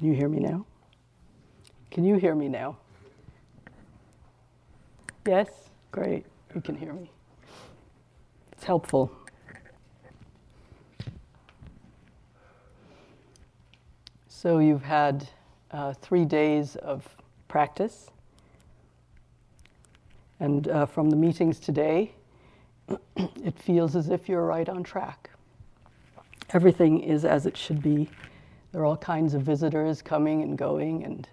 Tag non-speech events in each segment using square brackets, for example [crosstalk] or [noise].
Can you hear me now? Can you hear me now? Yes? Great. You can hear me. It's helpful. So you've had uh, three days of practice. And uh, from the meetings today, [clears throat] it feels as if you're right on track. Everything is as it should be. There are all kinds of visitors coming and going, and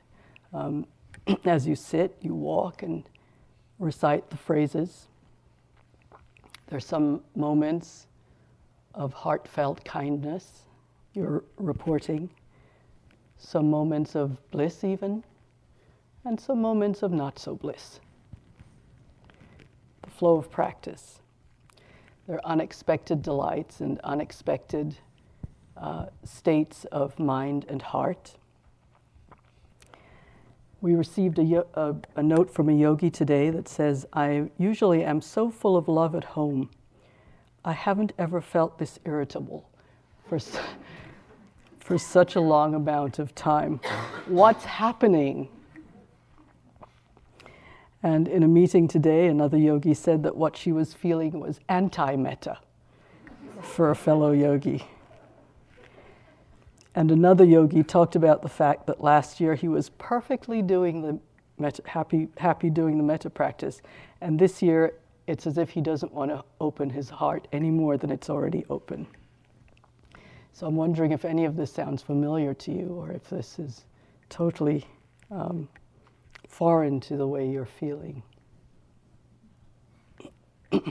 um, [clears throat] as you sit, you walk and recite the phrases. There's some moments of heartfelt kindness you're reporting, some moments of bliss, even, and some moments of not so bliss. The flow of practice. There are unexpected delights and unexpected uh, states of mind and heart. We received a, a, a, note from a yogi today that says, I usually am so full of love at home. I haven't ever felt this irritable for, for such a long amount of time. What's happening? And in a meeting today, another yogi said that what she was feeling was anti metta for a fellow yogi. And another yogi talked about the fact that last year he was perfectly doing the metta, happy, happy doing the metta practice, and this year it's as if he doesn't want to open his heart any more than it's already open. So I'm wondering if any of this sounds familiar to you, or if this is totally um, foreign to the way you're feeling. [clears throat]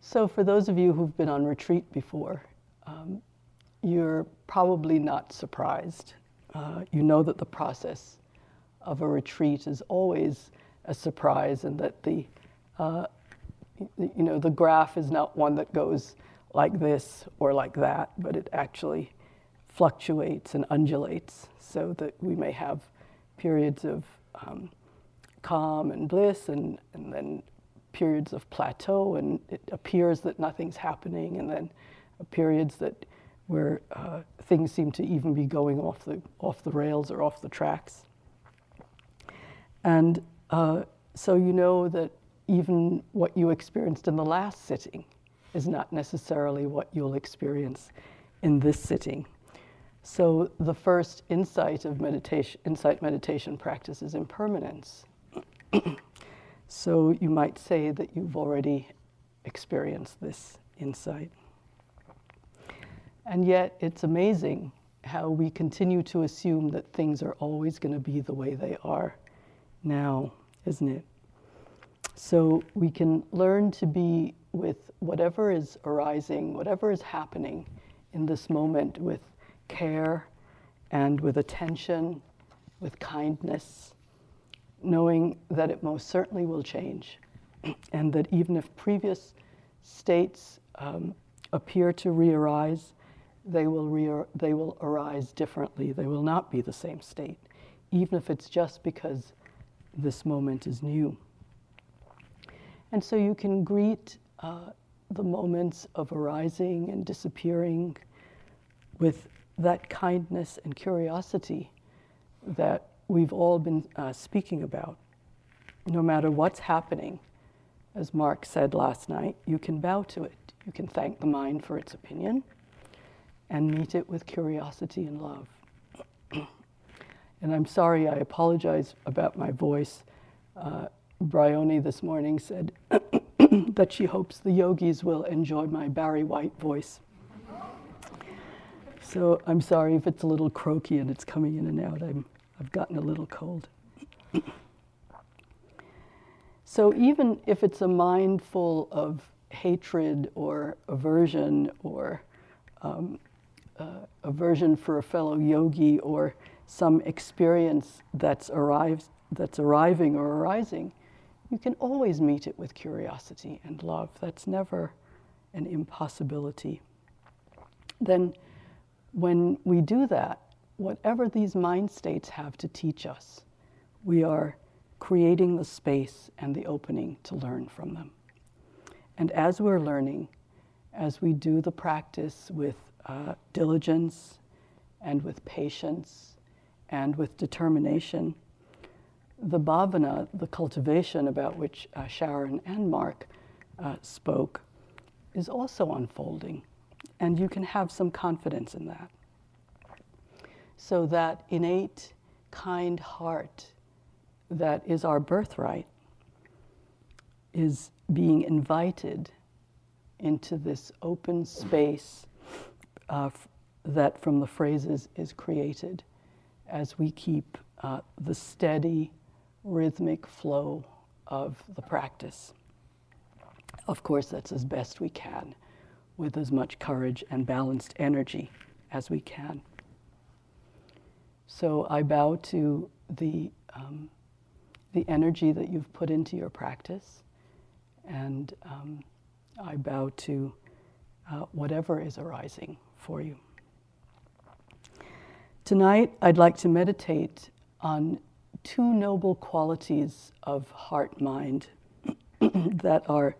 so, for those of you who've been on retreat before, you're probably not surprised. Uh, you know that the process of a retreat is always a surprise, and that the uh, you know the graph is not one that goes like this or like that, but it actually fluctuates and undulates, so that we may have periods of um, calm and bliss, and, and then periods of plateau, and it appears that nothing's happening, and then periods that where uh, things seem to even be going off the, off the rails or off the tracks. And uh, so you know that even what you experienced in the last sitting is not necessarily what you'll experience in this sitting. So the first insight of meditation, insight meditation practice is impermanence. [clears throat] so you might say that you've already experienced this insight. And yet, it's amazing how we continue to assume that things are always going to be the way they are now, isn't it? So we can learn to be with whatever is arising, whatever is happening in this moment with care and with attention, with kindness, knowing that it most certainly will change, [clears throat] and that even if previous states um, appear to re arise, they will, re- they will arise differently. They will not be the same state, even if it's just because this moment is new. And so you can greet uh, the moments of arising and disappearing with that kindness and curiosity that we've all been uh, speaking about. No matter what's happening, as Mark said last night, you can bow to it. You can thank the mind for its opinion and meet it with curiosity and love. [clears throat] and I'm sorry, I apologize about my voice. Uh, this morning said [clears throat] that she hopes the yogis will enjoy my Barry White voice. So I'm sorry if it's a little croaky and it's coming in and out. I'm, I've gotten a little cold. [clears throat] so even if it's a mind full of hatred or aversion or um, uh, aversion for a fellow yogi or some experience that's arrived, that's arriving or arising, you can always meet it with curiosity and love. That's never an impossibility. Then, when we do that, whatever these mind states have to teach us, we are creating the space and the opening to learn from them. And as we're learning, as we do the practice with uh, diligence and with patience and with determination. The bhavana, the cultivation about which uh, Sharon and Mark uh, spoke, is also unfolding, and you can have some confidence in that. So, that innate, kind heart that is our birthright is being invited into this open space uh, f- that from the phrases is created as we keep uh, the steady rhythmic flow of the practice. Of course, that's as best we can with as much courage and balanced energy as we can. So I bow to the, um, the energy that you've put into your practice, and um, I bow to uh, whatever is arising for you. Tonight, I'd like to meditate on two noble qualities of heart mind [clears throat] that are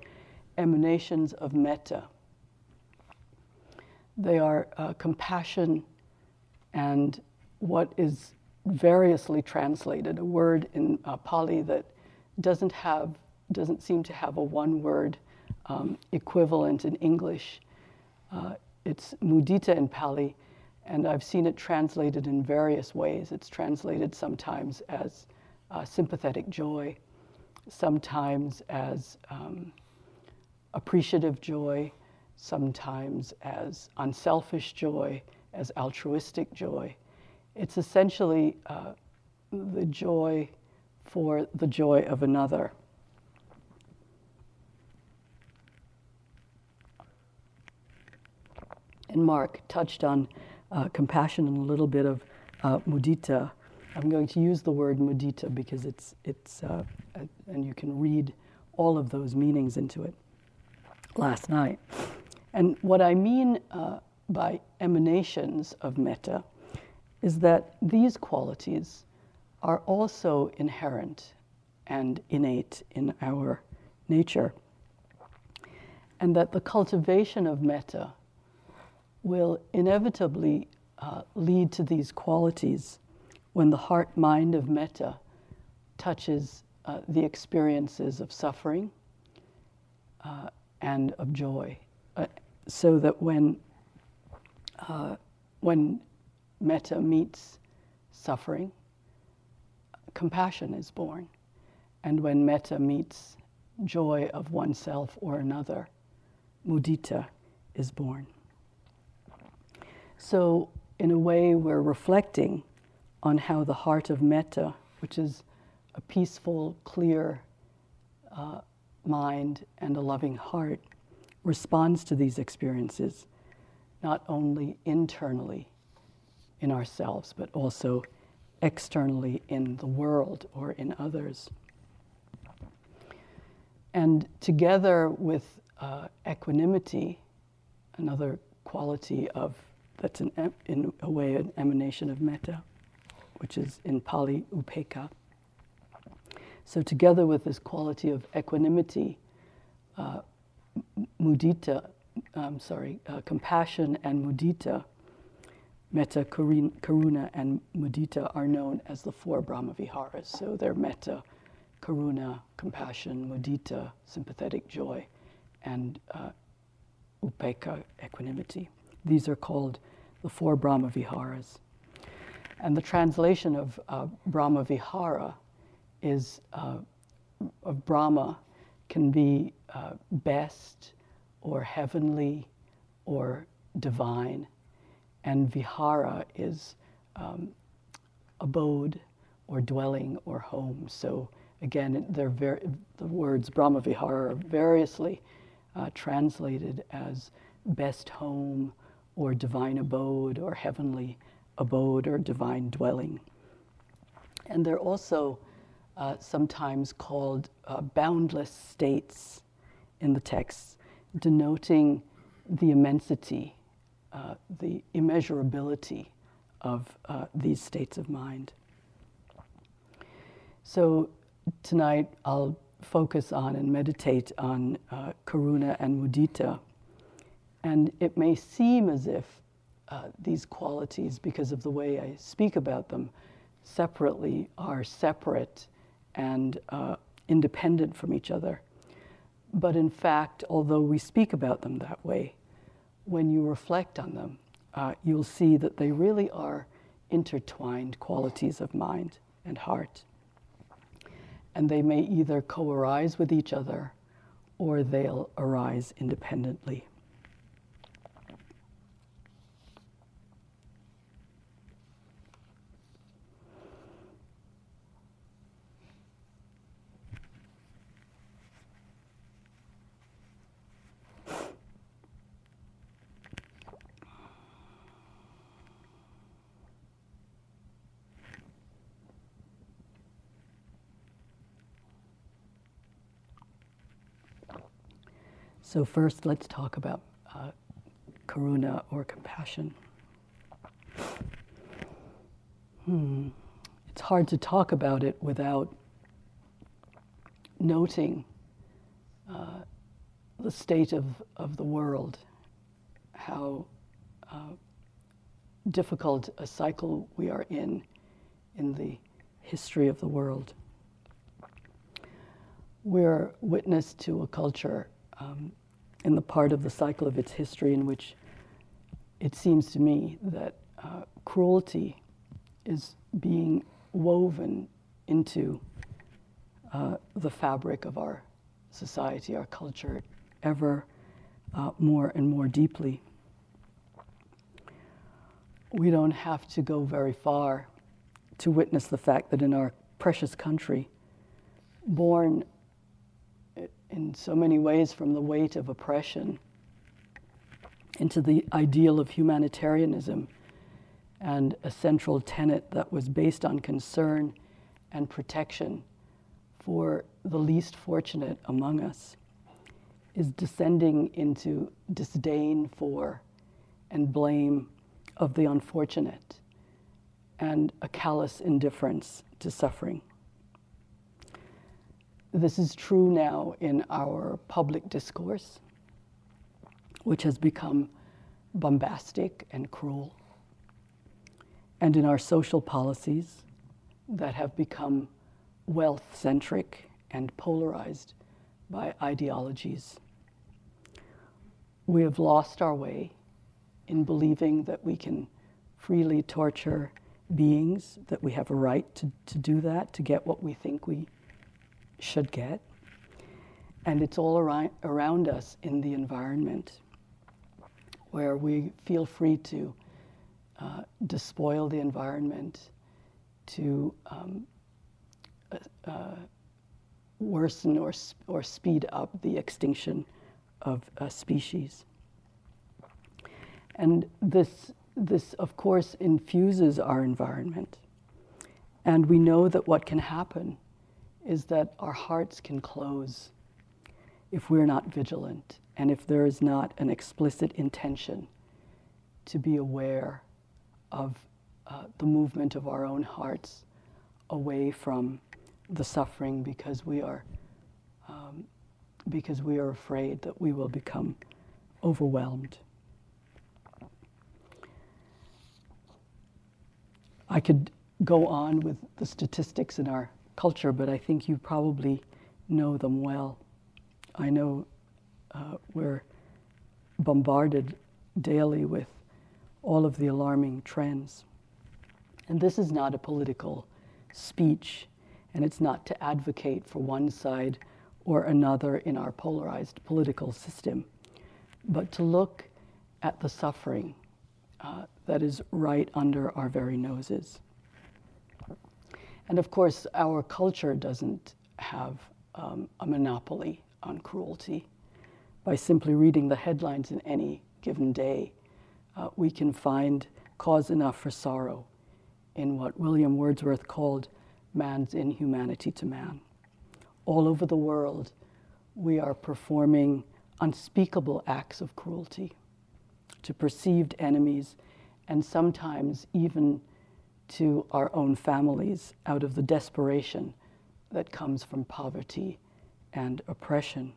emanations of metta. They are uh, compassion and what is variously translated, a word in uh, Pali that doesn't have, doesn't seem to have a one word um, equivalent in English. Uh, it's mudita in Pali, and I've seen it translated in various ways. It's translated sometimes as uh, sympathetic joy, sometimes as um, appreciative joy, sometimes as unselfish joy, as altruistic joy. It's essentially uh, the joy for the joy of another. And Mark touched on uh, compassion and a little bit of uh, mudita. I'm going to use the word mudita because it's, it's uh, and you can read all of those meanings into it last night. And what I mean uh, by emanations of metta is that these qualities are also inherent and innate in our nature. And that the cultivation of metta will inevitably uh, lead to these qualities when the heart mind of metta touches uh, the experiences of suffering uh, and of joy. Uh, so that when, uh, when metta meets suffering, compassion is born. And when metta meets joy of oneself or another, mudita is born. So, in a way, we're reflecting on how the heart of metta, which is a peaceful, clear uh, mind and a loving heart, responds to these experiences, not only internally in ourselves, but also externally in the world or in others. And together with uh, equanimity, another quality of that's an, in a way an emanation of metta, which is in Pali upekkha. So, together with this quality of equanimity, uh, mudita, I'm sorry, uh, compassion and mudita, metta, karuna, and mudita are known as the four Brahmaviharas. So, they're metta, karuna, compassion, mudita, sympathetic joy, and uh, upekkha, equanimity. These are called the four Brahma Viharas. And the translation of uh, Brahma Vihara is uh, of Brahma can be uh, best or heavenly or divine. And Vihara is um, abode or dwelling or home. So again, they're very, the words Brahma Vihara are variously uh, translated as best home or divine abode or heavenly abode or divine dwelling. And they're also uh, sometimes called uh, boundless states in the text, denoting the immensity, uh, the immeasurability of uh, these states of mind. So tonight I'll focus on and meditate on uh, karuna and mudita and it may seem as if uh, these qualities, because of the way I speak about them separately, are separate and uh, independent from each other. But in fact, although we speak about them that way, when you reflect on them, uh, you'll see that they really are intertwined qualities of mind and heart. And they may either co arise with each other or they'll arise independently. So, first, let's talk about uh, karuna or compassion. Hmm. It's hard to talk about it without noting uh, the state of, of the world, how uh, difficult a cycle we are in in the history of the world. We're witness to a culture um, in the part of the cycle of its history in which it seems to me that uh, cruelty is being woven into uh, the fabric of our society, our culture, ever uh, more and more deeply. We don't have to go very far to witness the fact that in our precious country, born in so many ways from the weight of oppression into the ideal of humanitarianism and a central tenet that was based on concern and protection for the least fortunate among us is descending into disdain for and blame of the unfortunate and a callous indifference to suffering. This is true now in our public discourse, which has become bombastic and cruel, and in our social policies that have become wealth centric and polarized by ideologies. We have lost our way in believing that we can freely torture beings, that we have a right to, to do that, to get what we think we should get. And it's all around, around us in the environment where we feel free to uh, despoil the environment, to um, uh, uh, worsen or, or speed up the extinction of species. And this, this, of course, infuses our environment. And we know that what can happen is that our hearts can close if we're not vigilant and if there is not an explicit intention to be aware of uh, the movement of our own hearts away from the suffering because we are um, because we are afraid that we will become overwhelmed. I could go on with the statistics in our culture, but I think you probably know them well. I know uh, we're bombarded daily with all of the alarming trends. And this is not a political speech, and it's not to advocate for one side or another in our polarized political system, but to look at the suffering uh, that is right under our very noses. And of course, our culture doesn't have um, a monopoly on cruelty. By simply reading the headlines in any given day, uh, we can find cause enough for sorrow in what William Wordsworth called man's inhumanity to man. All over the world, we are performing unspeakable acts of cruelty to perceived enemies and sometimes even to our own families out of the desperation that comes from poverty and oppression.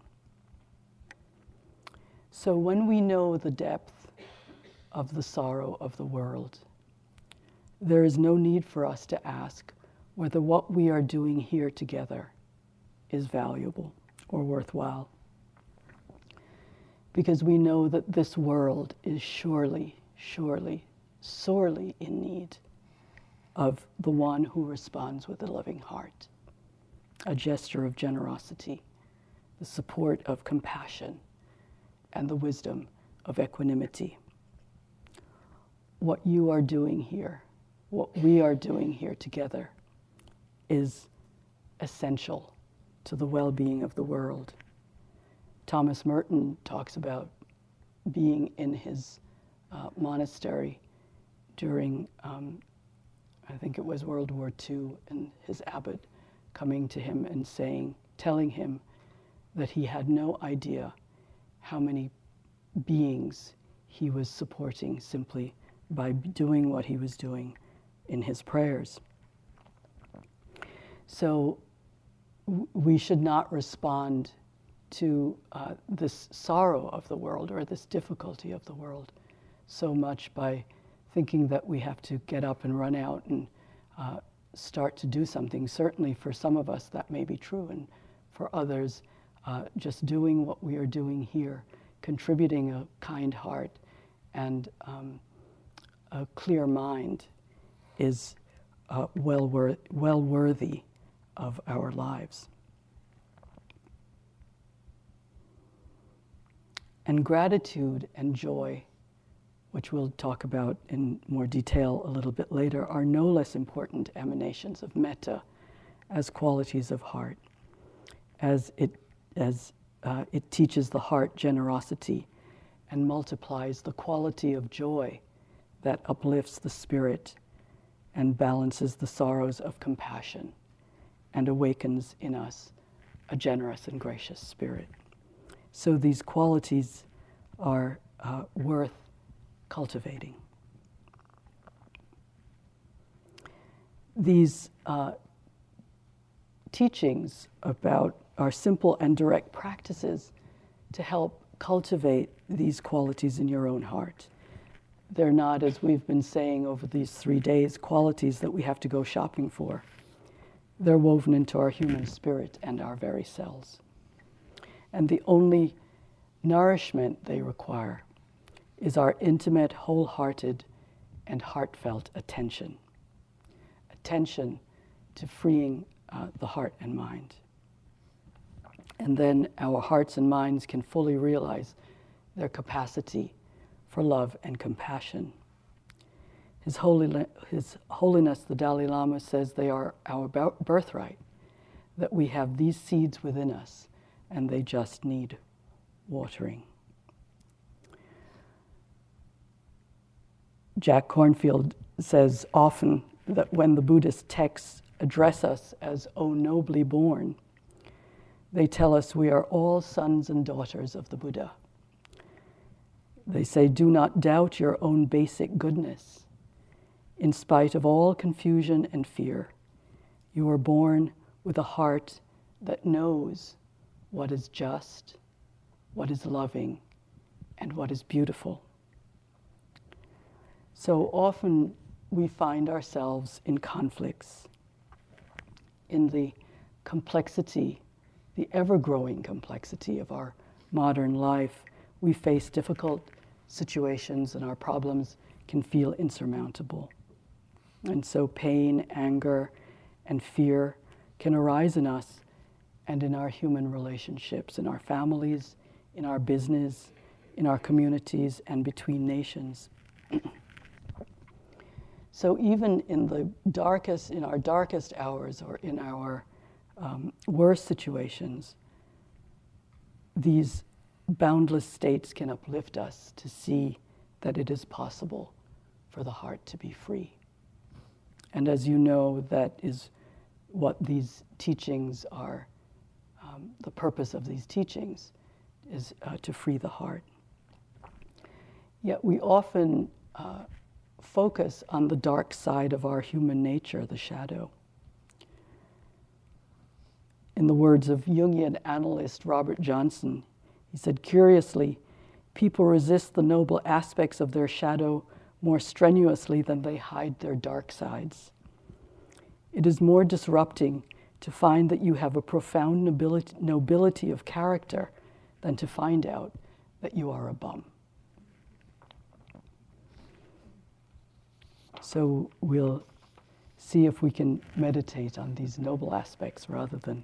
So, when we know the depth of the sorrow of the world. There is no need for us to ask whether what we are doing here together is valuable or worthwhile. Because we know that this world is surely, surely, sorely in need of the one who responds with a loving heart, a gesture of generosity, the support of compassion, and the wisdom of equanimity. What you are doing here, what we are doing here together, is essential to the well being of the world. Thomas Merton talks about being in his uh, monastery during, um, I think it was World War II, and his abbot coming to him and saying, telling him that he had no idea how many beings he was supporting simply by doing what he was doing in his prayers. So we should not respond to uh, this sorrow of the world or this difficulty of the world so much by thinking that we have to get up and run out and uh, start to do something. Certainly, for some of us, that may be true, and for others, uh, just doing what we are doing here, contributing a kind heart and um, a clear mind is uh, well, wor- well worthy of our lives. And gratitude and joy, which we'll talk about in more detail a little bit later, are no less important emanations of metta as qualities of heart, as it, as, uh, it teaches the heart generosity and multiplies the quality of joy that uplifts the spirit and balances the sorrows of compassion and awakens in us a generous and gracious spirit. So these qualities are uh, worth cultivating. These uh, teachings about our simple and direct practices to help cultivate these qualities in your own heart. They're not, as we've been saying over these three days, qualities that we have to go shopping for. They're woven into our human spirit and our very cells. And the only nourishment they require is our intimate, wholehearted, and heartfelt attention. Attention to freeing uh, the heart and mind. And then our hearts and minds can fully realize their capacity for love and compassion. His, Holy, His Holiness the Dalai Lama says they are our birthright, that we have these seeds within us and they just need watering. Jack Kornfield says often that when the Buddhist texts address us as, O nobly born, they tell us we are all sons and daughters of the Buddha. They say, Do not doubt your own basic goodness. In spite of all confusion and fear, you are born with a heart that knows what is just, what is loving, and what is beautiful. So often we find ourselves in conflicts, in the complexity, the ever growing complexity of our modern life. We face difficult situations and our problems can feel insurmountable. And so pain, anger, and fear can arise in us and in our human relationships, in our families, in our business, in our communities, and between nations. [clears throat] so even in the darkest, in our darkest hours or in our um, worst situations, these boundless states can uplift us to see that it is possible for the heart to be free. And as you know, that is what these teachings are. Um, the purpose of these teachings is uh, to free the heart. Yet we often uh, focus on the dark side of our human nature, the shadow. In the words of Jungian analyst Robert Johnson, he said, curiously, people resist the noble aspects of their shadow more strenuously than they hide their dark sides. It is more disrupting to find that you have a profound nobility, nobility of character than to find out that you are a bum. So we'll see if we can meditate on these noble aspects rather than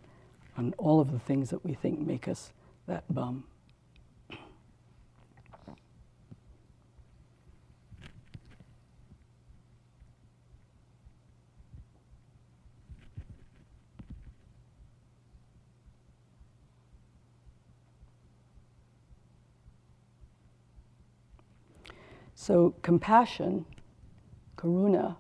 on all of the things that we think make us that bum. So, compassion, karuna,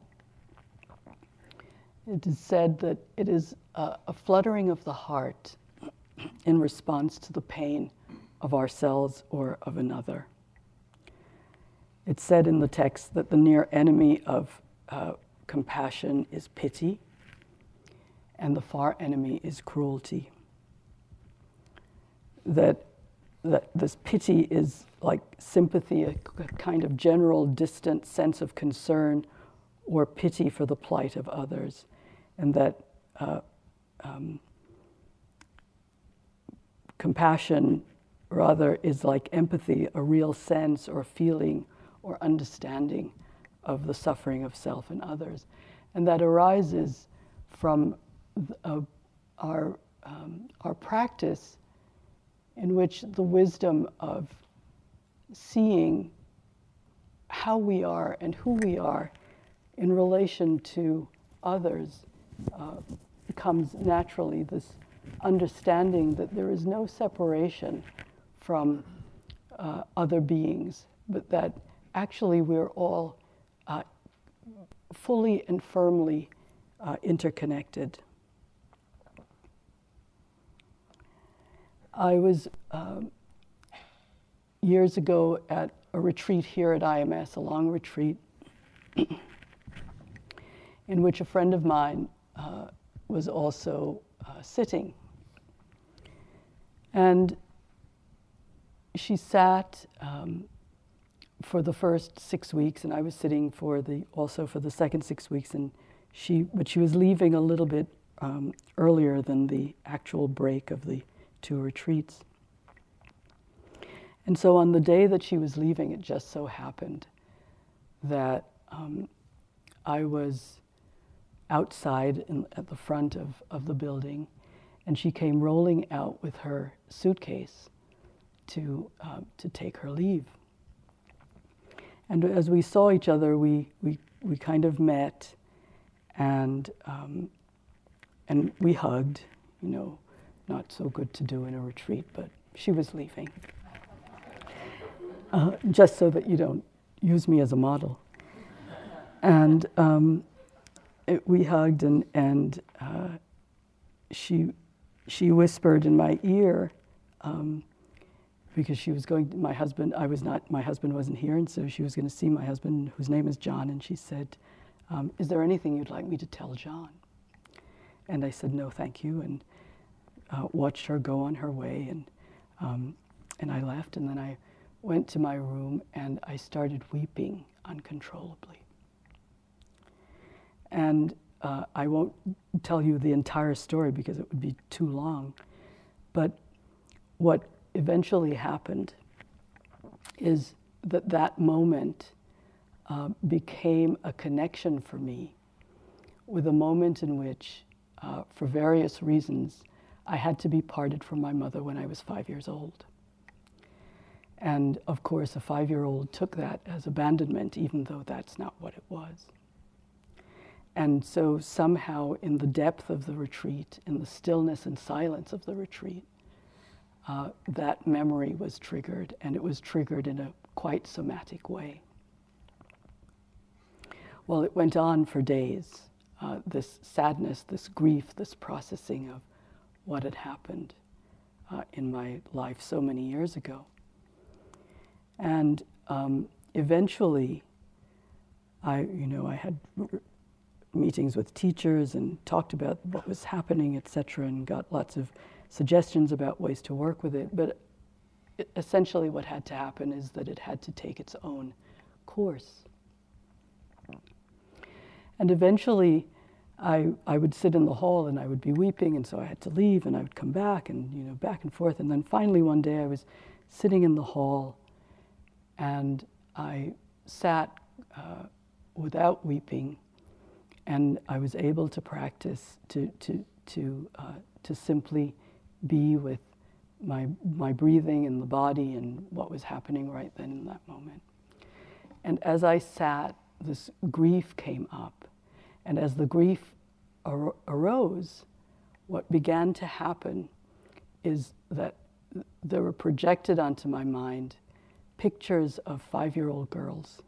it is said that it is a, a, fluttering of the heart in response to the pain of ourselves or of another. It's said in the text that the near enemy of uh, compassion is pity, and the far enemy is cruelty. That that this pity is like sympathy, a kind of general distant sense of concern or pity for the plight of others, and that uh, um, compassion rather is like empathy, a real sense or feeling or understanding of the suffering of self and others. And that arises from uh, our, um, our practice in which the wisdom of seeing how we are and who we are in relation to others uh, comes naturally this understanding that there is no separation from uh, other beings, but that actually we're all uh, fully and firmly uh, interconnected. I was um, years ago at a retreat here at IMS, a long retreat, [clears throat] in which a friend of mine uh, was also uh, sitting. And she sat um, for the first six weeks, and I was sitting for the also for the second six weeks, and she but she was leaving a little bit um, earlier than the actual break of the two retreats. And so on the day that she was leaving, it just so happened that um, I was outside in, at the front of, of the building, and she came rolling out with her suitcase to, uh, to take her leave. And as we saw each other, we, we, we kind of met and, um, and we hugged, you know, not so good to do in a retreat, but she was leaving. Uh, just so that you don't use me as a model. And um, it, we hugged, and, and uh, she, she whispered in my ear, um, because she was going, to, my husband, I was not, my husband wasn't here, and so she was going to see my husband, whose name is John, and she said, um, Is there anything you'd like me to tell John? And I said, No, thank you. And uh, watched her go on her way, and um, and I left, and then I went to my room and I started weeping uncontrollably. And uh, I won't tell you the entire story because it would be too long, but what eventually happened is that that moment uh, became a connection for me with a moment in which, uh, for various reasons, I had to be parted from my mother when I was five years old. And of course, a five year old took that as abandonment, even though that's not what it was. And so, somehow, in the depth of the retreat, in the stillness and silence of the retreat, uh, that memory was triggered, and it was triggered in a quite somatic way. Well, it went on for days uh, this sadness, this grief, this processing of what had happened uh, in my life so many years ago. And um, eventually, I, you know, I had r- meetings with teachers and talked about what was happening, etc., and got lots of suggestions about ways to work with it. But essentially what had to happen is that it had to take its own course. And eventually, I, I would sit in the hall and I would be weeping, and so I had to leave, and I would come back, and you know, back and forth. And then finally, one day, I was sitting in the hall, and I sat uh, without weeping, and I was able to practice to to to uh, to simply be with my my breathing and the body and what was happening right then in that moment. And as I sat, this grief came up and as the grief ar- arose, what began to happen is that there were projected onto my mind pictures of five year old girls.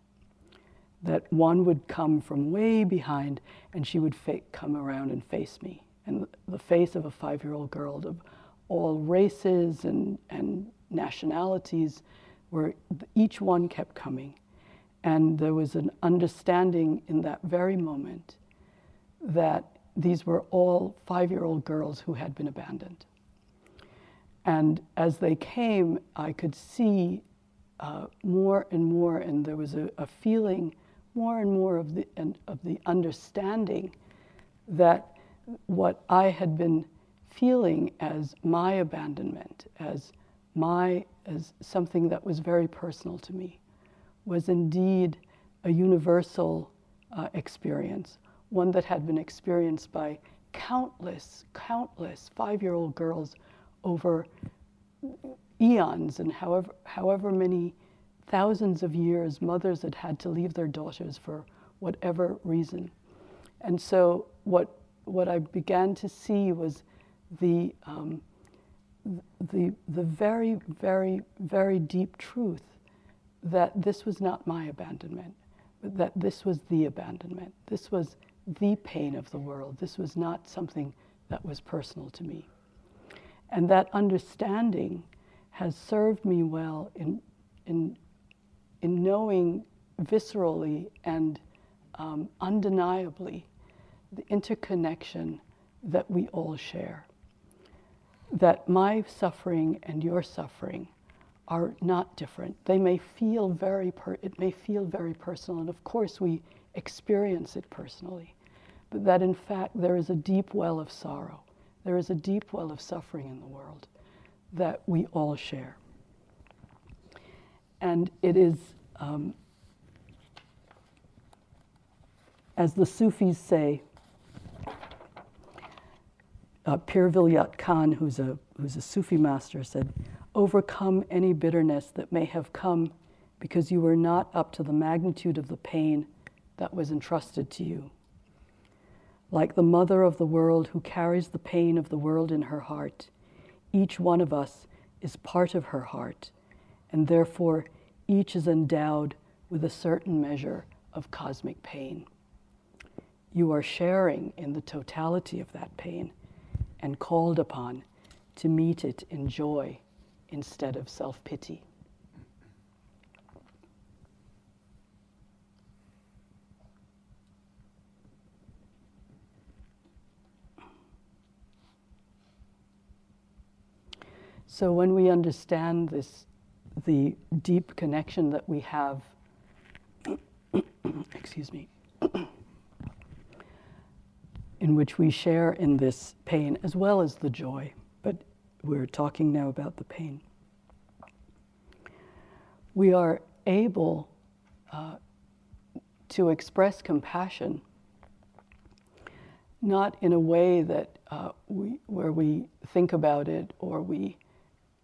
That one would come from way behind and she would fa- come around and face me. And the face of a five year old girl of all races and, and nationalities, where each one kept coming. And there was an understanding in that very moment that these were all five year old girls who had been abandoned. And as they came, I could see uh, more and more, and there was a, a, feeling more and more of the, and of the understanding that what I had been feeling as my abandonment, as my as something that was very personal to me, was indeed a universal uh, experience one that had been experienced by countless, countless five year old girls over eons and however, however many thousands of years mothers had had to leave their daughters for whatever reason. And so, what, what I began to see was the, um, the, the very, very, very deep truth that this was not my abandonment, but that this was the abandonment. This was the pain of the world. This was not something that was personal to me. And that understanding has served me well in, in, in knowing viscerally and um, undeniably the interconnection that we all share. That my suffering and your suffering are not different. They may feel very, per- it may feel very personal, and of course we experience it personally but that in fact there is a deep well of sorrow, there is a deep well of suffering in the world that we all share. And it is, um, as the Sufis say, uh, Pir Vilayat Khan, who's a, who's a Sufi master, said, Overcome any bitterness that may have come because you were not up to the magnitude of the pain that was entrusted to you like the mother of the world who carries the pain of the world in her heart. Each one of us is part of her heart, and therefore each is endowed with a certain measure of cosmic pain. You are sharing in the totality of that pain and called upon to meet it in joy instead of self pity. So when we understand this, the deep connection that we have, [coughs] excuse me, [coughs] in which we share in this pain as well as the joy, but we're talking now about the pain. We are able uh, to express compassion not in a way that uh, we, where we think about it or we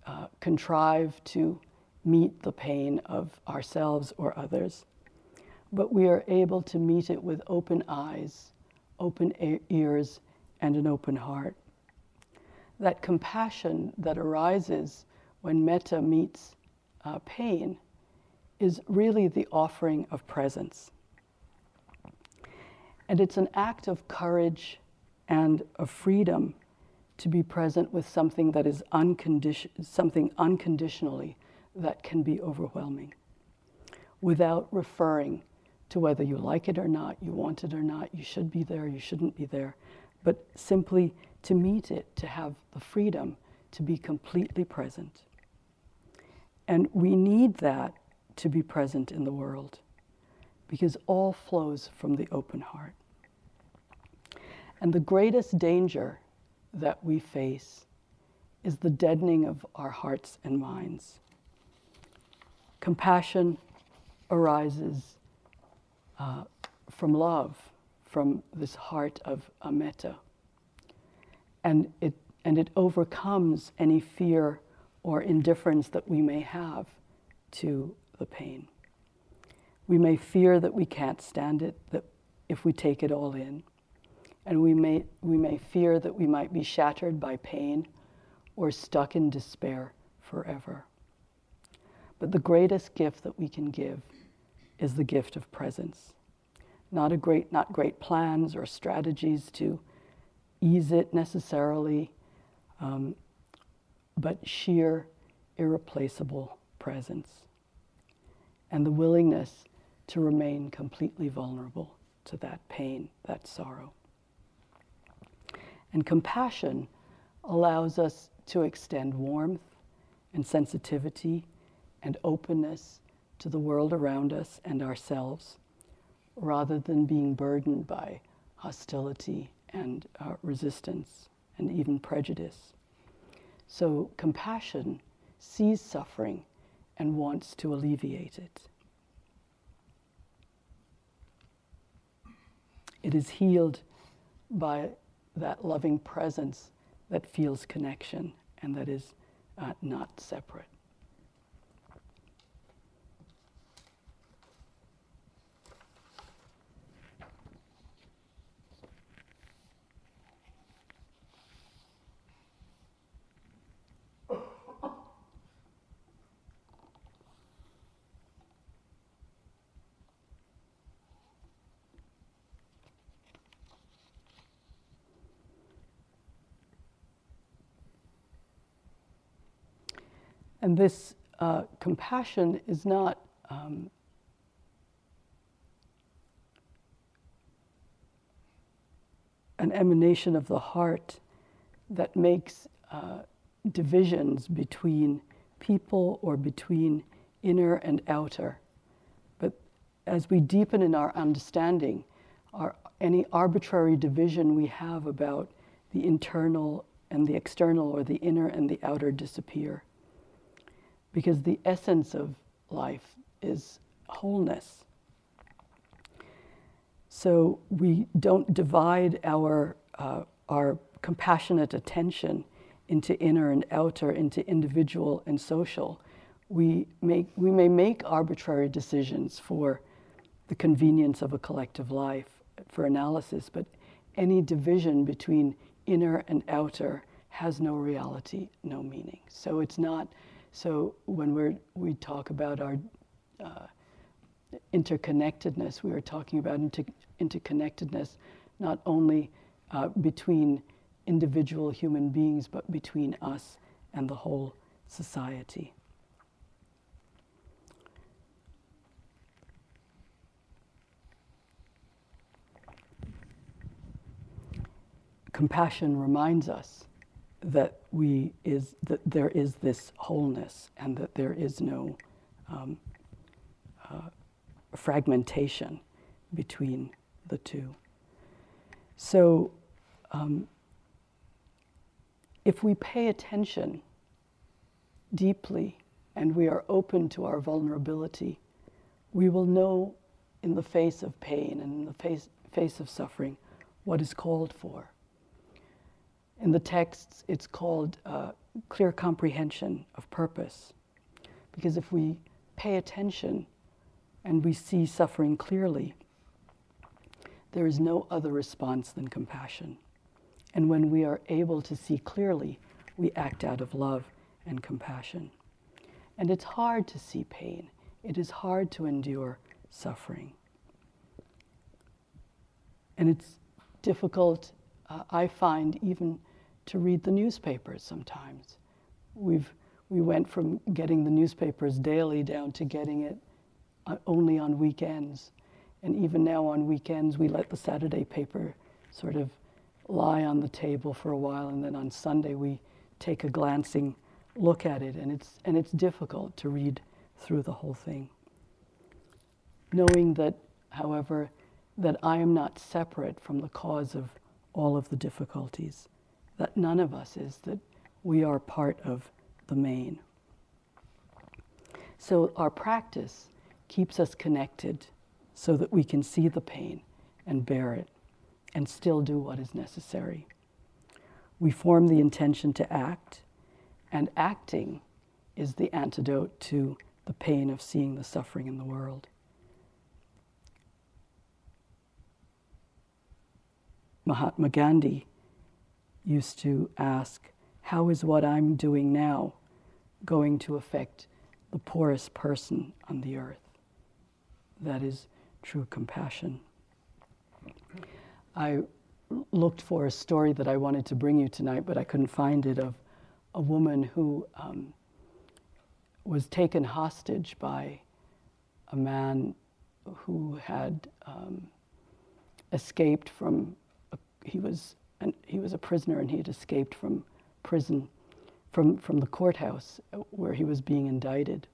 uh, contrive to meet the pain of ourselves or others, but we are able to meet it with open eyes, open ears, and an open heart. That compassion that arises when metta meets uh, pain is really the offering of presence. And it's an act of courage and of freedom to be present with something that is uncondition, something unconditionally that can be overwhelming without referring to whether you like it or not, you want it or not, you should be there, you shouldn't be there, but simply to meet it, to have the freedom to be completely present. And we need that to be present in the world because all flows from the open heart. And the greatest danger that we face is the deadening of our hearts and minds. Compassion arises uh, from love, from this heart of metta. And it, and it overcomes any fear or indifference that we may have to the pain. We may fear that we can't stand it, that if we take it all in. And we may, we may fear that we might be shattered by pain or stuck in despair forever. But the greatest gift that we can give is the gift of presence. Not, a great, not great plans or strategies to ease it necessarily, um, but sheer, irreplaceable presence. And the willingness to remain completely vulnerable to that pain, that sorrow. And compassion allows us to extend warmth and sensitivity and openness to the world around us and ourselves, rather than being burdened by hostility and uh, resistance and even prejudice. So, compassion sees suffering and wants to alleviate it. It is healed by that loving presence that feels connection and that is uh, not separate. And this uh, compassion is not um, an emanation of the heart that makes uh, divisions between people or between inner and outer. But as we deepen in our understanding, our, any arbitrary division we have about the internal and the external or the inner and the outer disappear because the essence of life is wholeness. So we don't divide our, uh, our compassionate attention into inner and outer, into individual and social. We, make, we may make arbitrary decisions for the convenience of a collective life, for analysis, but any division between inner and outer has no reality, no meaning. So it's not so when we we talk about our uh, interconnectedness, we are talking about inter- interconnectedness not only uh, between individual human beings, but between us and the whole society. Compassion reminds us that we is that there is this wholeness and that there is no um, uh, fragmentation between the two. So, um, if we pay attention deeply and we are open to our vulnerability, we will know in the face of pain and in the face, face of suffering what is called for. In the texts, it's called uh, clear comprehension of purpose. Because if we pay attention and we see suffering clearly, there is no other response than compassion. And when we are able to see clearly, we act out of love and compassion. And it's hard to see pain, it is hard to endure suffering. And it's difficult uh, I find even to read the newspapers sometimes. We've, we went from getting the newspapers daily down to getting it uh, only on weekends. And even now on weekends, we let the Saturday paper sort of lie on the table for a while, and then on Sunday, we take a glancing look at it, and it's, and it's difficult to read through the whole thing. Knowing that, however, that I am not separate from the cause of all of the difficulties, that none of us is, that we are part of the main. So our practice keeps us connected so that we can see the pain and bear it and still do what is necessary. We form the intention to act, and acting is the antidote to the pain of seeing the suffering in the world. Mahatma Gandhi used to ask, How is what I'm doing now going to affect the poorest person on the earth? That is true compassion. I looked for a story that I wanted to bring you tonight, but I couldn't find it of a woman who um, was taken hostage by a man who had um, escaped from he was he was a prisoner and he had escaped from prison from from the courthouse where he was being indicted.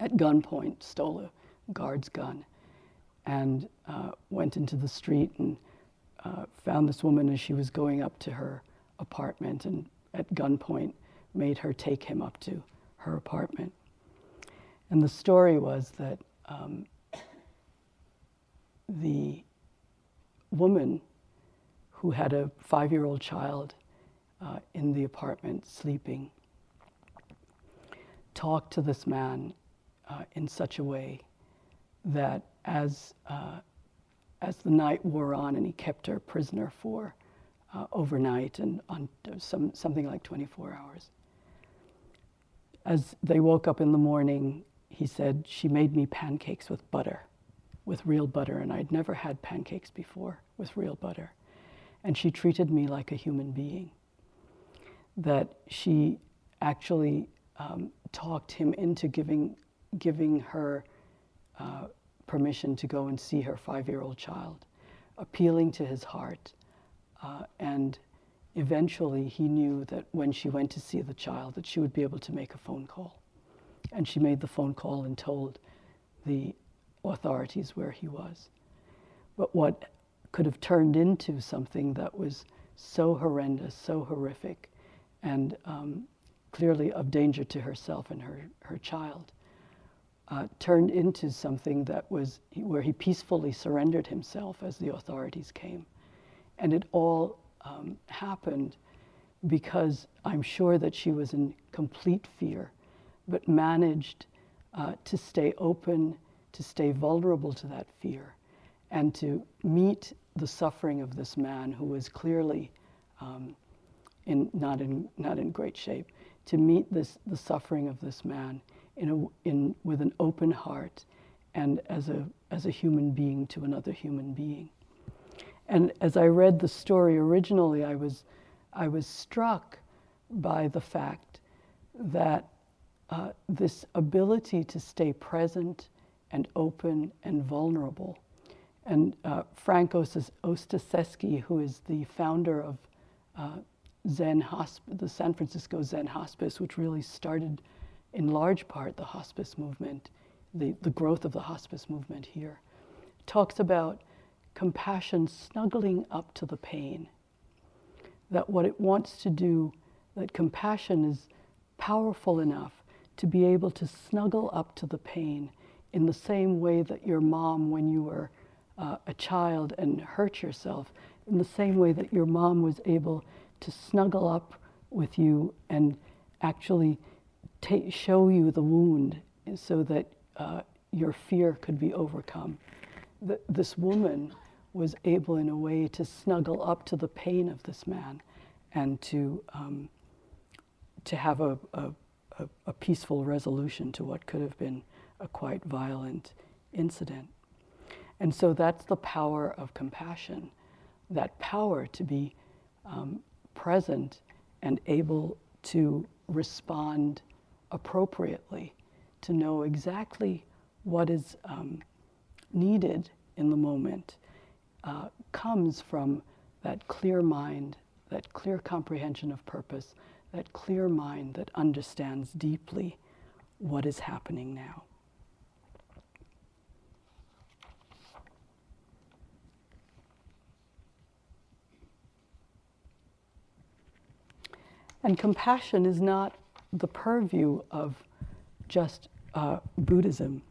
At gunpoint stole a guard's gun and uh, went into the street and uh, found this woman as she was going up to her apartment and at gunpoint made her take him up to her apartment. And the story was that um, the woman who had a five year old child uh, in the apartment sleeping, talked to this man uh, in such a way that as, uh, as the night wore on and he kept her prisoner for uh, overnight and on some, something like 24 hours, as they woke up in the morning, he said, She made me pancakes with butter, with real butter, and I'd never had pancakes before with real butter and she treated me like a human being. That she actually um, talked him into giving, giving her uh, permission to go and see her five year old child, appealing to his heart. Uh, and eventually he knew that when she went to see the child that she would be able to make a phone call. And she made the phone call and told the authorities where he was. But what could have turned into something that was so horrendous, so horrific, and um, clearly of danger to herself and her, her child, uh, turned into something that was where he peacefully surrendered himself as the authorities came. And it all um, happened because I'm sure that she was in complete fear, but managed uh, to stay open, to stay vulnerable to that fear, and to meet the suffering of this man who was clearly um, in, not, in, not in great shape, to meet this, the suffering of this man in a, in, with an open heart and as a, as a human being to another human being. And as I read the story originally, I was, I was struck by the fact that uh, this ability to stay present and open and vulnerable and uh, Frank Ostaseski, who is the founder of uh, Zen Hosp- the San Francisco Zen Hospice, which really started in large part the hospice movement, the, the growth of the hospice movement here, talks about compassion snuggling up to the pain. That what it wants to do, that compassion is powerful enough to be able to snuggle up to the pain in the same way that your mom, when you were uh, a child and hurt yourself in the same way that your mom was able to snuggle up with you and actually ta- show you the wound so that uh, your fear could be overcome. The, this woman was able, in a way, to snuggle up to the pain of this man and to, um, to have a, a, a peaceful resolution to what could have been a quite violent incident. And so that's the power of compassion, that power to be um, present and able to respond appropriately, to know exactly what is um, needed in the moment, uh, comes from that clear mind, that clear comprehension of purpose, that clear mind that understands deeply what is happening now. And compassion is not the purview of just uh, Buddhism.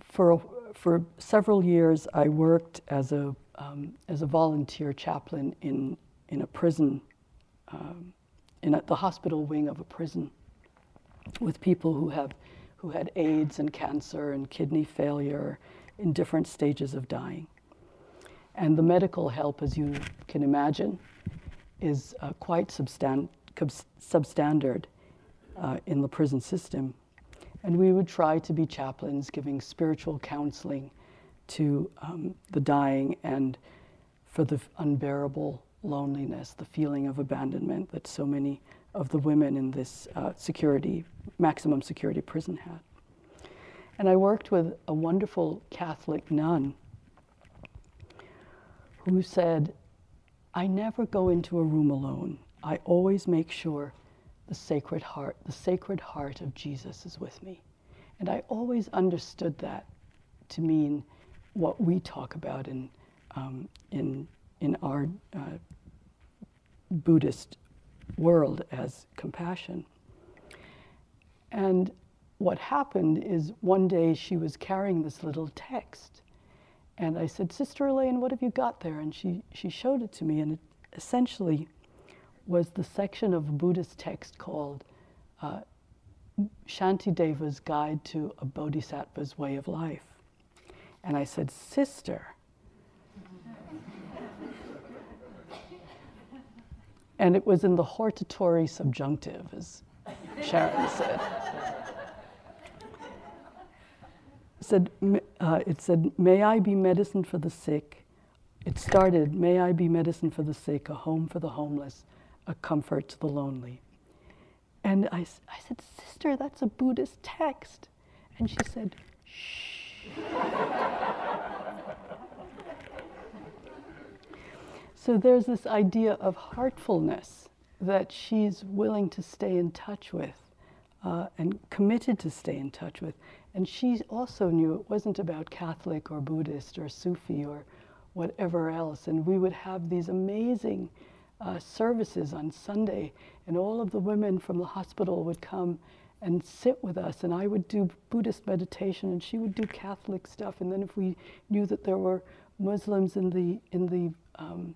For, for several years, I worked as a, um, as a volunteer chaplain in, in a prison, um, in a, the hospital wing of a prison, with people who, have, who had AIDS and cancer and kidney failure in different stages of dying. And the medical help, as you can imagine, is uh, quite substan- substandard uh, in the prison system. And we would try to be chaplains giving spiritual counseling to um, the dying and for the unbearable loneliness, the feeling of abandonment that so many of the women in this uh, security, maximum security prison had. And I worked with a wonderful Catholic nun who said, I never go into a room alone. I always make sure the sacred heart, the sacred heart of Jesus is with me. And I always understood that to mean what we talk about in, um, in, in our uh, Buddhist world as compassion. And what happened is one day she was carrying this little text and I said, Sister Elaine, what have you got there? And she, she showed it to me, and it essentially was the section of a Buddhist text called uh, Shantideva's Guide to a Bodhisattva's Way of Life. And I said, Sister, and it was in the hortatory subjunctive, as Sharon said. Said, uh, it said, May I be medicine for the sick. It started, May I be medicine for the sick, a home for the homeless, a comfort to the lonely. And I, I said, Sister, that's a Buddhist text. And she said, Shh. so there's this idea of heartfulness that she's willing to stay in touch with uh, and committed to stay in touch with. And she also knew it wasn't about Catholic or Buddhist or Sufi or whatever else. And we would have these amazing uh, services on Sunday, and all of the women from the hospital would come and sit with us, and I would do Buddhist meditation, and she would do Catholic stuff. And then if we knew that there were Muslims in the in the um,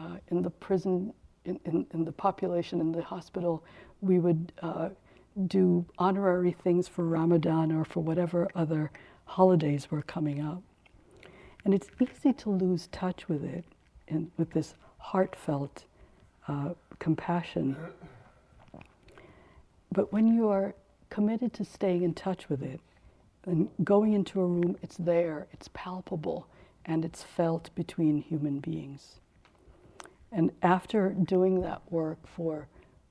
uh, in the prison in, in, in, the population in the hospital, we would uh, do honorary things for Ramadan or for whatever other holidays were coming up. And it's easy to lose touch with it and with this heartfelt uh, compassion. But when you are committed to staying in touch with it and going into a room, it's there, it's palpable, and it's felt between human beings. And after doing that work for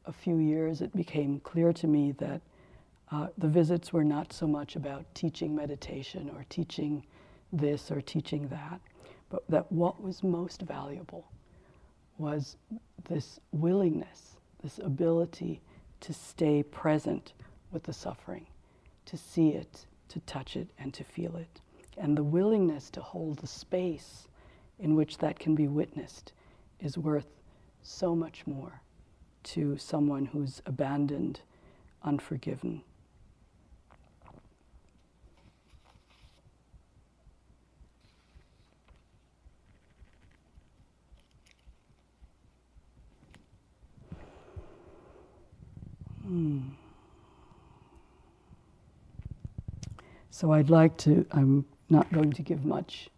a few years, it became clear to me that uh, the visits were not so much about teaching meditation or teaching this or teaching that, but that what was most valuable was this willingness, this ability to stay present with the suffering, to see it, to touch it, and to feel it. And the willingness to hold the space in which that can be witnessed is worth so much more to someone who's abandoned, unforgiven. Hmm. So I'd like to, I'm not going to give much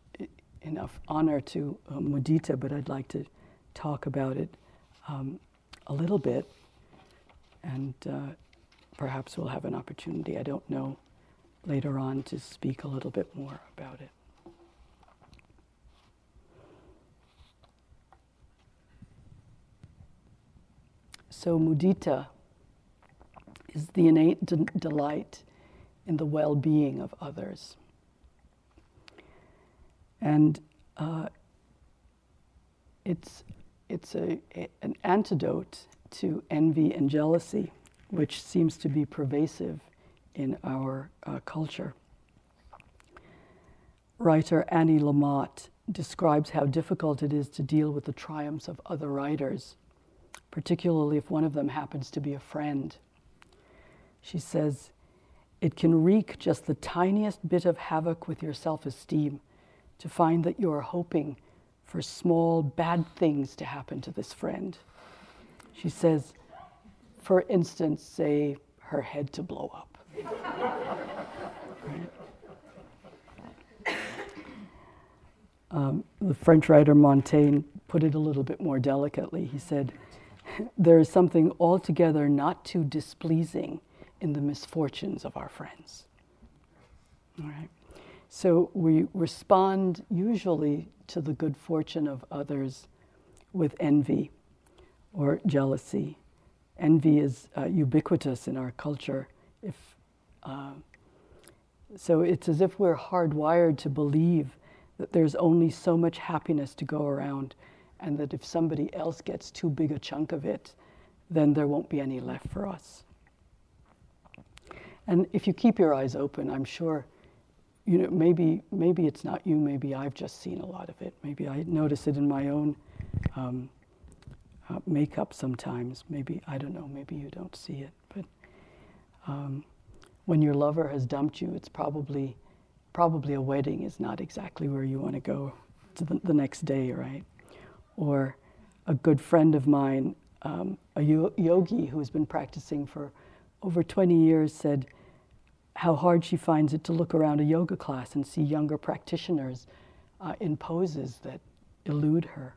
enough honor to uh, mudita, but I'd like to talk about it um, a little bit, and uh, perhaps we'll have an opportunity, I don't know, later on to speak a little bit more about it. So, mudita is the innate de- delight in the well being of others. And uh, it's it's a, a, an antidote to envy and jealousy, which seems to be pervasive in our uh, culture. Writer Annie Lamott describes how difficult it is to deal with the triumphs of other writers, particularly if one of them happens to be a friend. She says, It can wreak just the tiniest bit of havoc with your self esteem to find that you are hoping for small bad things to happen to this friend. She says, for instance, say her head to blow up. right? um, the French writer Montaigne put it a little bit more delicately. He said, There is something altogether not too displeasing in the misfortunes of our friends. All right. So we respond usually to the good fortune of others with envy or jealousy. Envy is uh, ubiquitous in our culture. If, uh, so it's as if we're hardwired to believe that there's only so much happiness to go around, and that if somebody else gets too big a chunk of it, then there won't be any left for us. And if you keep your eyes open, I'm sure you know, maybe maybe it's not you. Maybe I've just seen a lot of it. Maybe I notice it in my own um, uh, makeup sometimes. Maybe I don't know. Maybe you don't see it. But um, when your lover has dumped you, it's probably probably a wedding is not exactly where you want to go to the, the next day, right? Or a good friend of mine, um, a yogi who has been practicing for over 20 years, said how hard she finds it to look around a yoga class and see younger practitioners uh, in poses that elude her.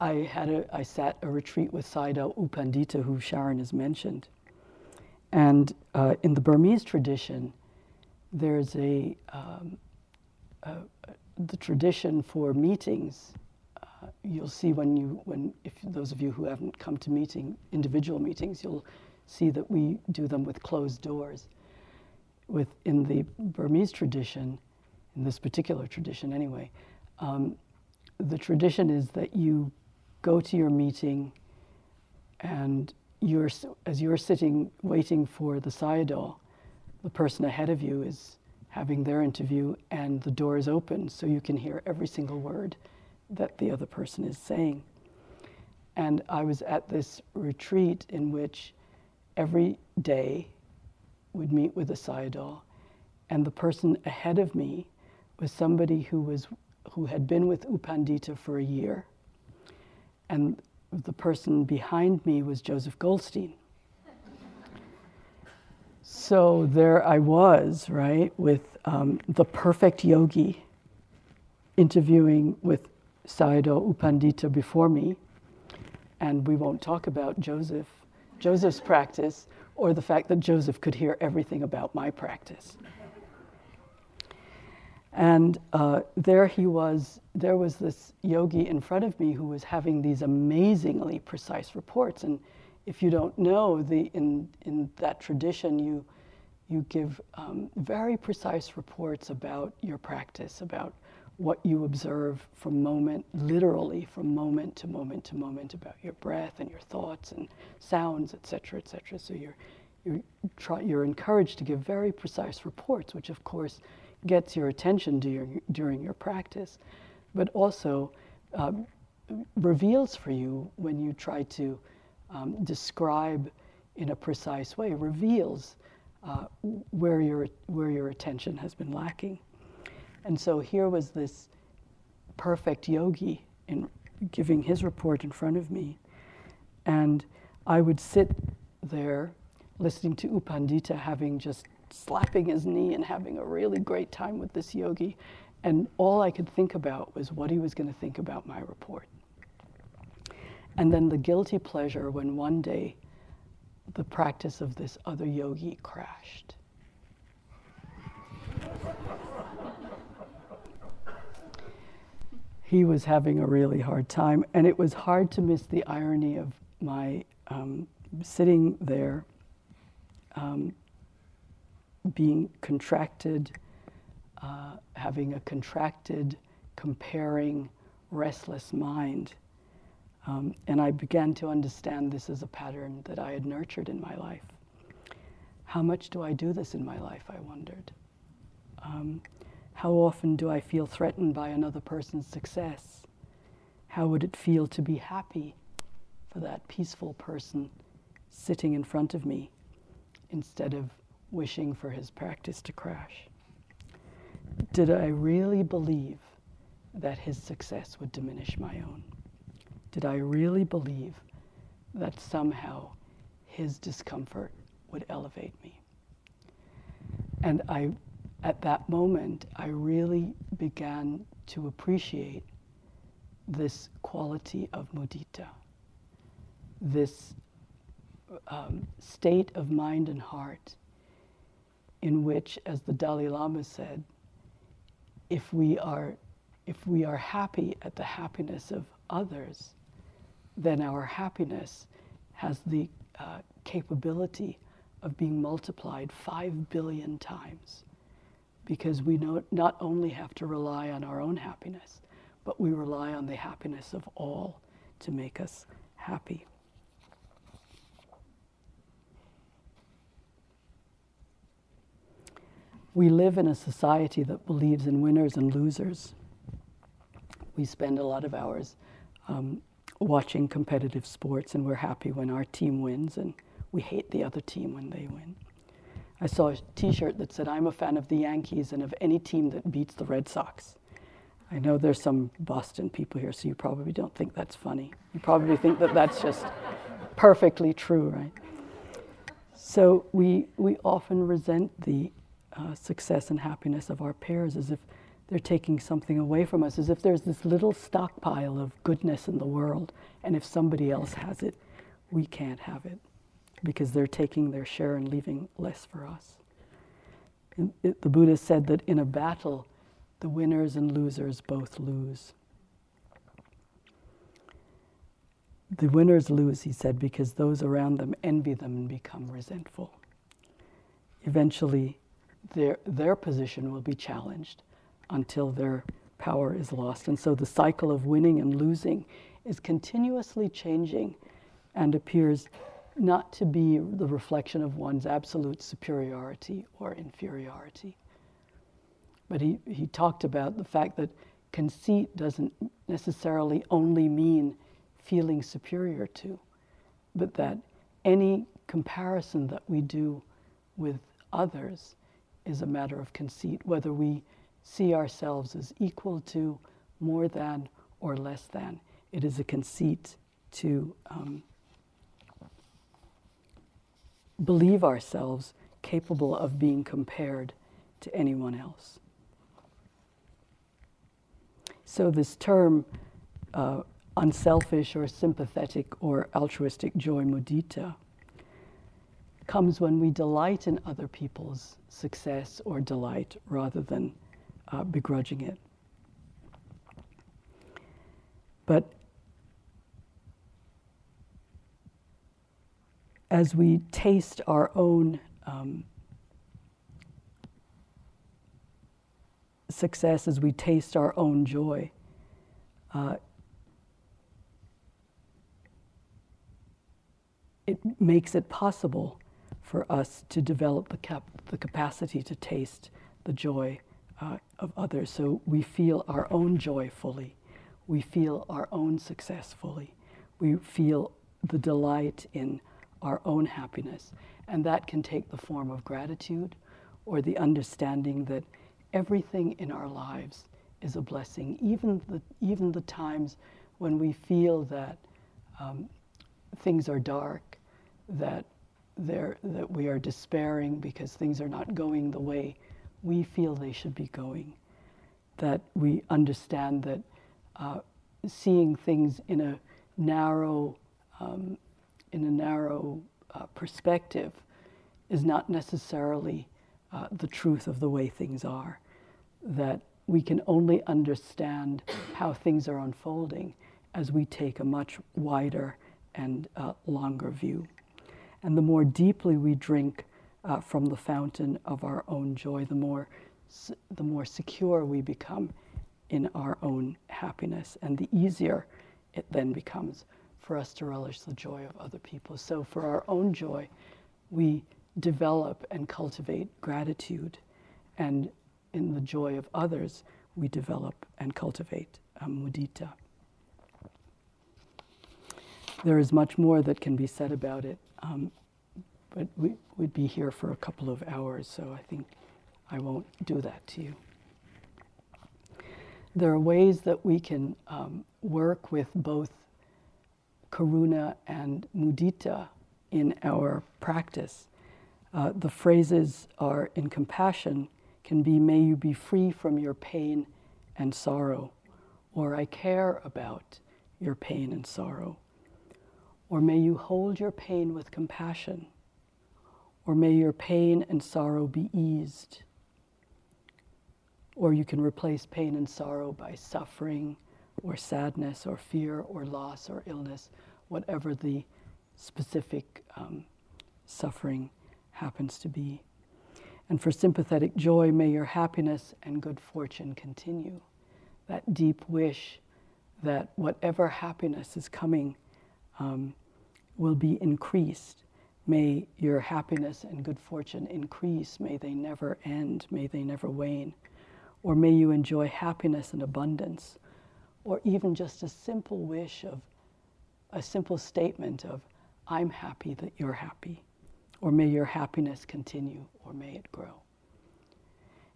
I had a, I sat a retreat with Sayadaw U Pandita, who Sharon has mentioned, and uh, in the Burmese tradition, there's a, um, a, the tradition for meetings. Uh, you'll see when you when if those of you who haven't come to meeting individual meetings, you'll see that we do them with closed doors. With in the Burmese tradition, in this particular tradition anyway, um, the tradition is that you go to your meeting and you're, as you're sitting waiting for the sayadaw, the person ahead of you is having their interview and the door is open so you can hear every single word that the other person is saying. And I was at this retreat in which every day would meet with a sayadaw, and the person ahead of me was somebody who was who had been with U Pandita for a year, and the person behind me was Joseph Goldstein. So there I was, right, with um, the perfect yogi interviewing with Sayadaw U Pandita before me. And we won't talk about Joseph Joseph's practice or the fact that Joseph could hear everything about my practice. And uh, there he was, there was this yogi in front of me who was having these amazingly precise reports. And if you don't know, the, in, in that tradition, you, you give um, very precise reports about your practice, about what you observe from moment, literally from moment to moment to moment about your breath and your thoughts and sounds, etc., etc. So you're, you're, try, you're encouraged to give very precise reports, which of course gets your attention during, during your practice, but also um, reveals for you when you try to um, describe in a precise way, reveals uh, where, your, where your attention has been lacking. And so here was this perfect yogi in giving his report in front of me. And I would sit there listening to U Pandita having just slapping his knee and having a really great time with this yogi. And all I could think about was what he was going to think about my report. And then the guilty pleasure when one day the practice of this other yogi crashed. He was having a really hard time. And it was hard to miss the irony of my um, sitting there um, being contracted, uh, having a contracted, comparing, restless mind. Um, and I began to understand this as a pattern that I had nurtured in my life. How much do I do this in my life? I wondered. How often do I feel threatened by another person's success? How would it feel to be happy for that peaceful person sitting in front of me instead of wishing for his practice to crash? Did I really believe that his success would diminish my own? Did I really believe that somehow his discomfort would elevate me? And I, at that moment, I really began to appreciate this quality of mudita, this um, state of mind and heart in which, as the Dalai Lama said, if we are, if we are happy at the happiness of others, then our happiness has the uh, capability of being multiplied five billion times. Because we not only have to rely on our own happiness, but we rely on the happiness of all to make us happy. We live in a society that believes in winners and losers. We spend a lot of hours um, watching competitive sports, and we're happy when our team wins, and we hate the other team when they win. I saw a t shirt that said, I'm a fan of the Yankees and of any team that beats the Red Sox. I know there's some Boston people here, so you probably don't think that's funny. You probably think that that's just perfectly true, right? So we, we often resent the uh, success and happiness of our peers as if they're taking something away from us, as if there's this little stockpile of goodness in the world, and if somebody else has it, we can't have it because they're taking their share and leaving less for us. It, the Buddha said that in a battle, the winners and losers both lose. The winners lose, he said, because those around them envy them and become resentful. Eventually, their, their position will be challenged until their power is lost. And so the cycle of winning and losing is continuously changing and appears not to be the reflection of one's absolute superiority or inferiority. But he, he talked about the fact that conceit doesn't necessarily only mean feeling superior to, but that any comparison that we do with others is a matter of conceit, whether we see ourselves as equal to, more than, or less than. It is a conceit to um, believe ourselves capable of being compared to anyone else. So, this term, uh, unselfish or sympathetic or altruistic joy, mudita, comes when we delight in other people's success or delight rather than uh, begrudging it. But as we taste our own um, success, as we taste our own joy, uh, it makes it possible for us to develop the, cap- the capacity to taste the joy uh, of others. So we feel our own joy fully. We feel our own success fully. We feel the delight in our own happiness. And that can take the form of gratitude or the understanding that everything in our lives is a blessing, even the, even the times when we feel that um, things are dark, that that we are despairing because things are not going the way we feel they should be going. That we understand that uh, seeing things in a narrow, um, in a narrow uh, perspective is not necessarily uh, the truth of the way things are. That we can only understand how things are unfolding as we take a much wider and uh, longer view. And the more deeply we drink uh, from the fountain of our own joy, the more, the more secure we become in our own happiness, and the easier it then becomes for us to relish the joy of other people. So, for our own joy, we develop and cultivate gratitude, and in the joy of others, we develop and cultivate um, mudita. There is much more that can be said about it, um, but we, would be here for a couple of hours, so I think I won't do that to you. There are ways that we can um, work with both karuna and mudita in our practice. Uh, the phrases are in compassion can be, May you be free from your pain and sorrow, or I care about your pain and sorrow, or may you hold your pain with compassion, or may your pain and sorrow be eased. Or you can replace pain and sorrow by suffering or sadness or fear or loss or illness, whatever the specific um, suffering happens to be. And for sympathetic joy, may your happiness and good fortune continue. That deep wish that whatever happiness is coming um, will be increased. May your happiness and good fortune increase. May they never end. May they never wane. Or may you enjoy happiness and abundance. Or even just a simple wish of a simple statement of, I'm happy that you're happy or may your happiness continue, or may it grow.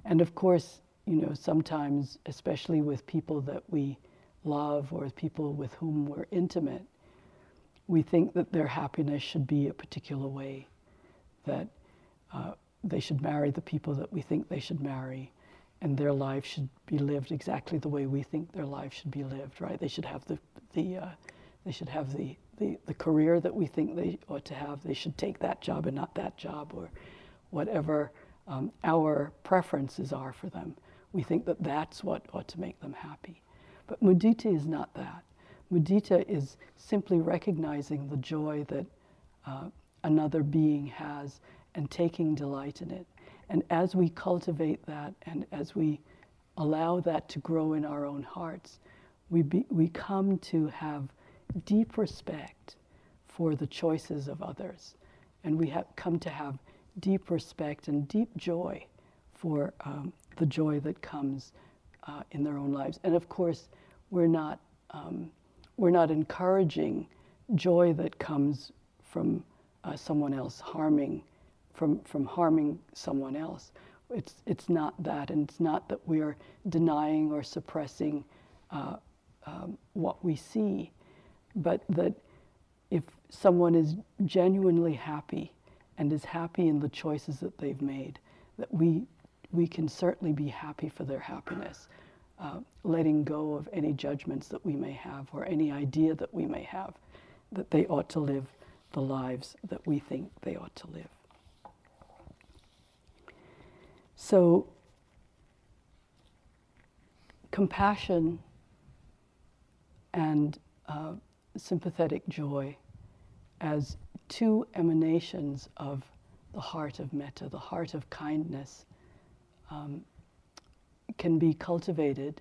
And of course, you know, sometimes, especially with people that we love or people with whom we're intimate, we think that their happiness should be a particular way, that uh, they should marry the people that we think they should marry, and their life should be lived exactly the way we think their life should be lived, right? They should have the, the uh, they should have the the, the career that we think they ought to have. They should take that job and not that job, or whatever um, our preferences are for them. We think that that's what ought to make them happy. But mudita is not that. Mudita is simply recognizing the joy that uh, another being has and taking delight in it. And as we cultivate that and as we allow that to grow in our own hearts, we, be, we come to have deep respect for the choices of others. And we have come to have deep respect and deep joy for um, the joy that comes uh, in their own lives. And of course, we're not, um, we're not encouraging joy that comes from uh, someone else harming, from, from harming someone else. It's, it's not that, and it's not that we are denying or suppressing uh, um, what we see but that if someone is genuinely happy and is happy in the choices that they've made, that we, we can certainly be happy for their happiness, uh, letting go of any judgments that we may have or any idea that we may have that they ought to live the lives that we think they ought to live. So, compassion and uh, sympathetic joy as two emanations of the heart of metta, the heart of kindness, um, can be cultivated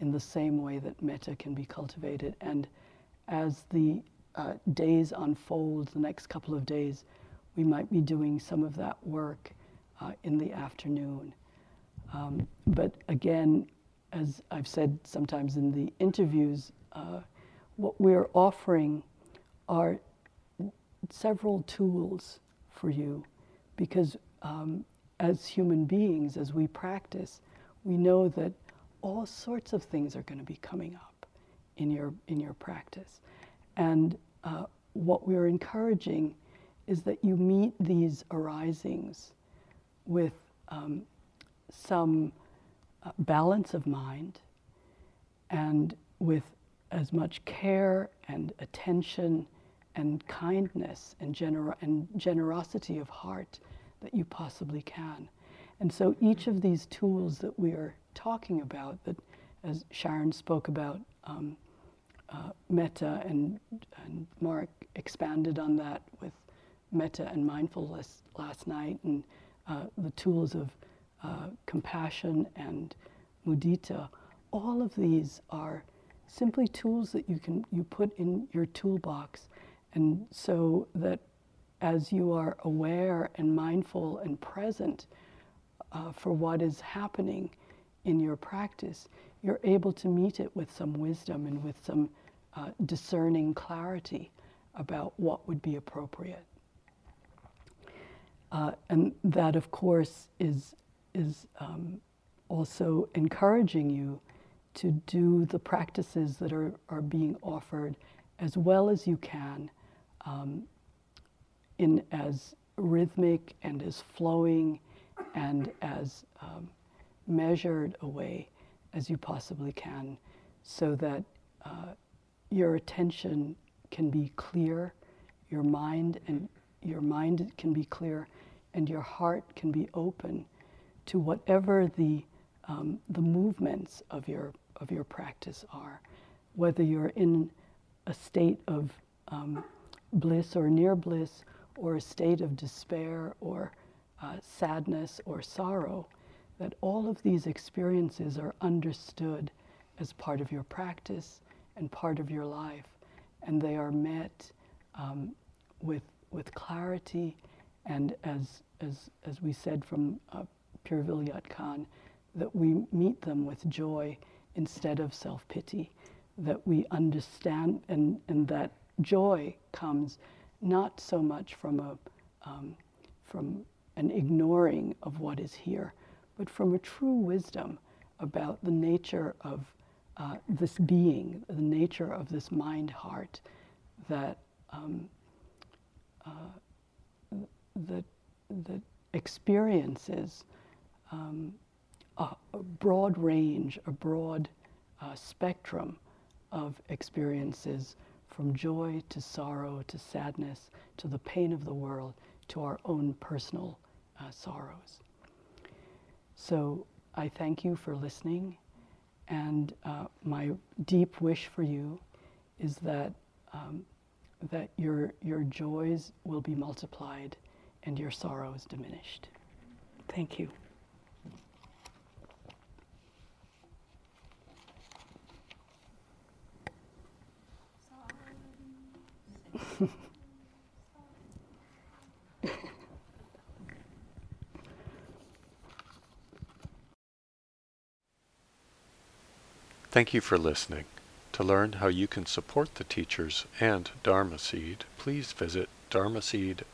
in the same way that metta can be cultivated. And as the uh, days unfold, the next couple of days, we might be doing some of that work uh, in the afternoon. Um, but again, as I've said sometimes in the interviews, uh, what we're offering are several tools for you because um, as human beings, as we practice, we know that all sorts of things are going to be coming up in your, in your practice. And uh, what we're encouraging is that you meet these arisings with um, some uh, balance of mind and with as much care and attention and kindness and, gener- and generosity of heart that you possibly can. And so each of these tools that we are talking about, that as Sharon spoke about, um, uh, metta and, and Mark expanded on that with metta and mindfulness last night, and uh, the tools of uh, compassion and mudita all of these are simply tools that you can you put in your toolbox, and so that as you are aware and mindful and present uh, for what is happening in your practice, you're able to meet it with some wisdom and with some uh, discerning clarity about what would be appropriate. Uh, and that, of course, is, is um, also encouraging you to do the practices that are, are being offered as well as you can um, in as rhythmic and as flowing and as um, measured a way as you possibly can so that uh, your attention can be clear, your mind and your mind can be clear, and your heart can be open to whatever the um, the movements of your of your practice are, whether you're in a state of um, bliss or near bliss, or a state of despair or uh, sadness or sorrow, that all of these experiences are understood as part of your practice and part of your life, and they are met um, with with clarity, and as as as we said from uh, Pir Vilayat Khan, that we meet them with joy instead of self pity, that we understand, and and that joy comes not so much from a um, from an ignoring of what is here, but from a true wisdom about the nature of uh, this being, the nature of this mind heart that um, uh, that that experiences um, a, a, broad range, a broad uh, spectrum of experiences from joy to sorrow to sadness to the pain of the world to our own personal uh, sorrows. So I thank you for listening, and uh, my deep wish for you is that um, that your your joys will be multiplied and your sorrow is diminished. Thank you. Thank you for listening. To learn how you can support the teachers and Dharma Seed, please visit dharma dharmaseed.org